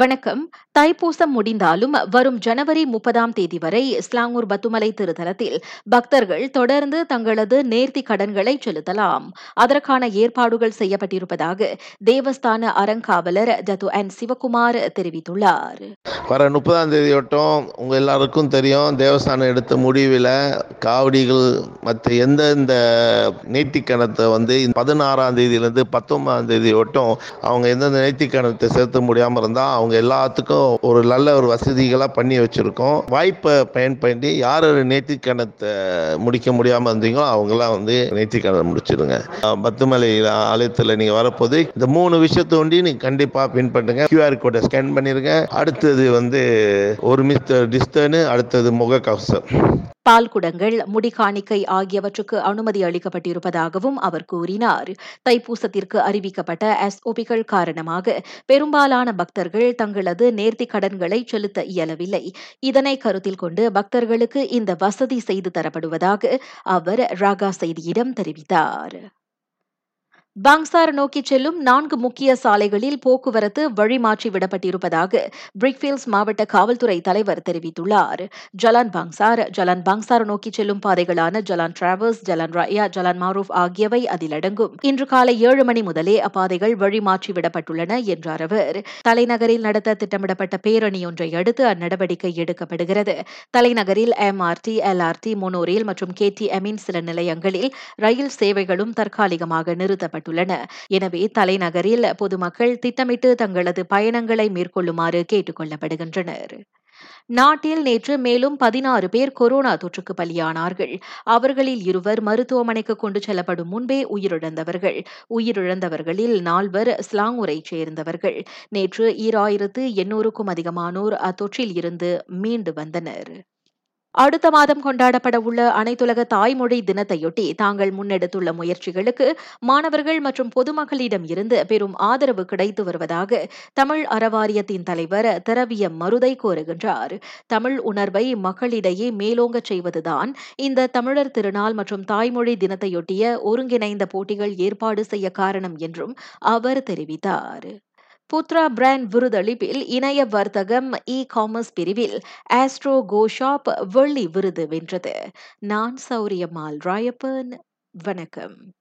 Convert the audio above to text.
வணக்கம். தைப்பூசம் முடிந்தாலும் வரும் ஜனவரி முப்பதாம் தேதி வரை ஸ்லாங்கூர் பத்துமலை திருத்தலத்தில் பக்தர்கள் தொடர்ந்து தங்களது நேர்த்தி கடன்களை செலுத்தலாம். அதற்கான ஏற்பாடுகள் செய்யப்பட்டிருப்பதாக தேவஸ்தான அறங்காவலர் ஜது என் சிவகுமார் தெரிவித்துள்ளார். வர முப்பதாம் தேதியொட்டும் உங்கள் எல்லாருக்கும் தெரியும் தேவஸ்தானம் எடுத்த முடிவில் காவடிகள் மற்ற எந்தெந்த நேர்த்திக்கணத்தை வந்து பதினாறாம் தேதியிலிருந்து பத்தொன்பதாம் தேதி ஒட்டும் அவங்க எந்தெந்த நேர்த்திக்கணத்தை செலுத்த முடியாமல் இருந்தால் அவங்க எல்லாத்துக்கும் ஒரு நல்ல ஒரு வசதிகளாக பண்ணி வச்சுருக்கோம். வாய்ப்பை பயன்படுத்தி யார் யார் நேர்த்திக்கணத்தை முடிக்க முடியாமல் இருந்தீங்களோ அவங்களாம் வந்து நேர்த்திக்கணத்தை முடிச்சிடுங்க. பத்துமலை ஆலயத்தில் நீங்கள் வரப்போது இந்த மூணு விஷயத்தை ஒண்டி நீங்கள் கண்டிப்பாக பின்பற்றுங்க கியூஆர் கோடை ஸ்கேன் பண்ணிடுங்க அடுத்தது வந்து ஒரு மிஸ்டர் டிஸ்டர்னு அடுத்தது முகக்கவசம். பால்குடங்கள் முடிகாணிக்கை ஆகியவற்றுக்கு அனுமதி அளிக்கப்பட்டிருப்பதாகவும் அவர் கூறினார். தைப்பூசத்திற்கு அறிவிக்கப்பட்ட எஸ்ஓபிகள் காரணமாக பெரும்பாலான பக்தர்கள் தங்களது நேர்த்தி கடன்களை செலுத்த இயலவில்லை. இதனை கருத்தில் கொண்டு பக்தர்களுக்கு இந்த வசதி செய்து தரப்படுவதாக அவர் ராகா செய்தியிடம் தெரிவித்தார். பாங்சார் நோக்கி செல்லும் நான்கு முக்கிய சாலைகளில் போக்குவரத்து வழிமாற்றி விடப்பட்டிருப்பதாக பிரிக்ஃபீல்ட்ஸ் மாவட்ட காவல்துறை தலைவர் தெரிவித்துள்ளார். ஜலான் பாங்சார் ஜலான் பாங்சார் நோக்கி செல்லும் பாதைகளான Jalan Travers Jalan Raya Jalan Maarof ஆகியவை அதில் அடங்கும். இன்று காலை ஏழு மணி முதலே அப்பாதைகள் வழிமாற்றி விடப்பட்டுள்ளன என்றார் அவர். தலைநகரில் நடத்த திட்டமிடப்பட்ட பேரணி ஒன்றை அடுத்து அந்நடவடிக்கை எடுக்கப்படுகிறது. தலைநகரில் எம்ஆர்டி எல்ஆர்டி மோனோரேல் மற்றும் கேடிஎம்மின் சில நிலையங்களில் ரயில் சேவைகளும் தற்காலிகமாக நிறுத்தப்பட்டுள்ளன எனவே தலைநகரில் பொதுமக்கள் திட்டமிட்டு தங்களது பயணங்களை மேற்கொள்ளுமாறு கேட்டுக் கொள்ளப்படுகின்றனர். நாட்டில் நேற்று மேலும் பதினாறு பேர் கொரோனா தொற்றுக்கு பலியானார்கள். அவர்களில் இருவர் மருத்துவமனைக்கு கொண்டு செல்லப்படும் முன்பே உயிரிழந்தவர்கள். உயிரிழந்தவர்களில் நால்வர் ஸ்லாங்கூரைச் சேர்ந்தவர்கள். நேற்று ஈராயிரத்து எண்ணூறுக்கும் அதிகமானோர் அத்தொற்றில் இருந்து மீண்டு வந்தனர். அடுத்த மாதம் கொண்டாடப்பட உள்ள அனைத்துலக தாய்மொழி தினத்தையொட்டி தாங்கள் முன்னெடுத்துள்ள முயற்சிகளுக்கு மாணவர்கள் மற்றும் பொதுமக்களிடம் இருந்து பெரும் ஆதரவு கிடைத்து வருவதாக தமிழ் அறவாரியத்தின் தலைவர் திரவிய மருதை கோருகின்றார். தமிழ் உணர்வை மக்களிடையே மேலோங்கச் செய்வதுதான் இந்த தமிழர் திருநாள் மற்றும் தாய்மொழி தினத்தையொட்டிய ஒருங்கிணைந்த போட்டிகள் ஏற்பாடு செய்ய காரணம் என்றும் அவர் தெரிவித்தார். புத்ரா பிராண்ட் விருதளிப்பில் இணைய வர்த்தகம் இ காமர்ஸ் பிரிவில் ஆஸ்ட்ரோ கோஷாப் வெள்ளி விருது வென்றது. நான் சௌரியம்மாள் ராயப்பன் வணக்கம்.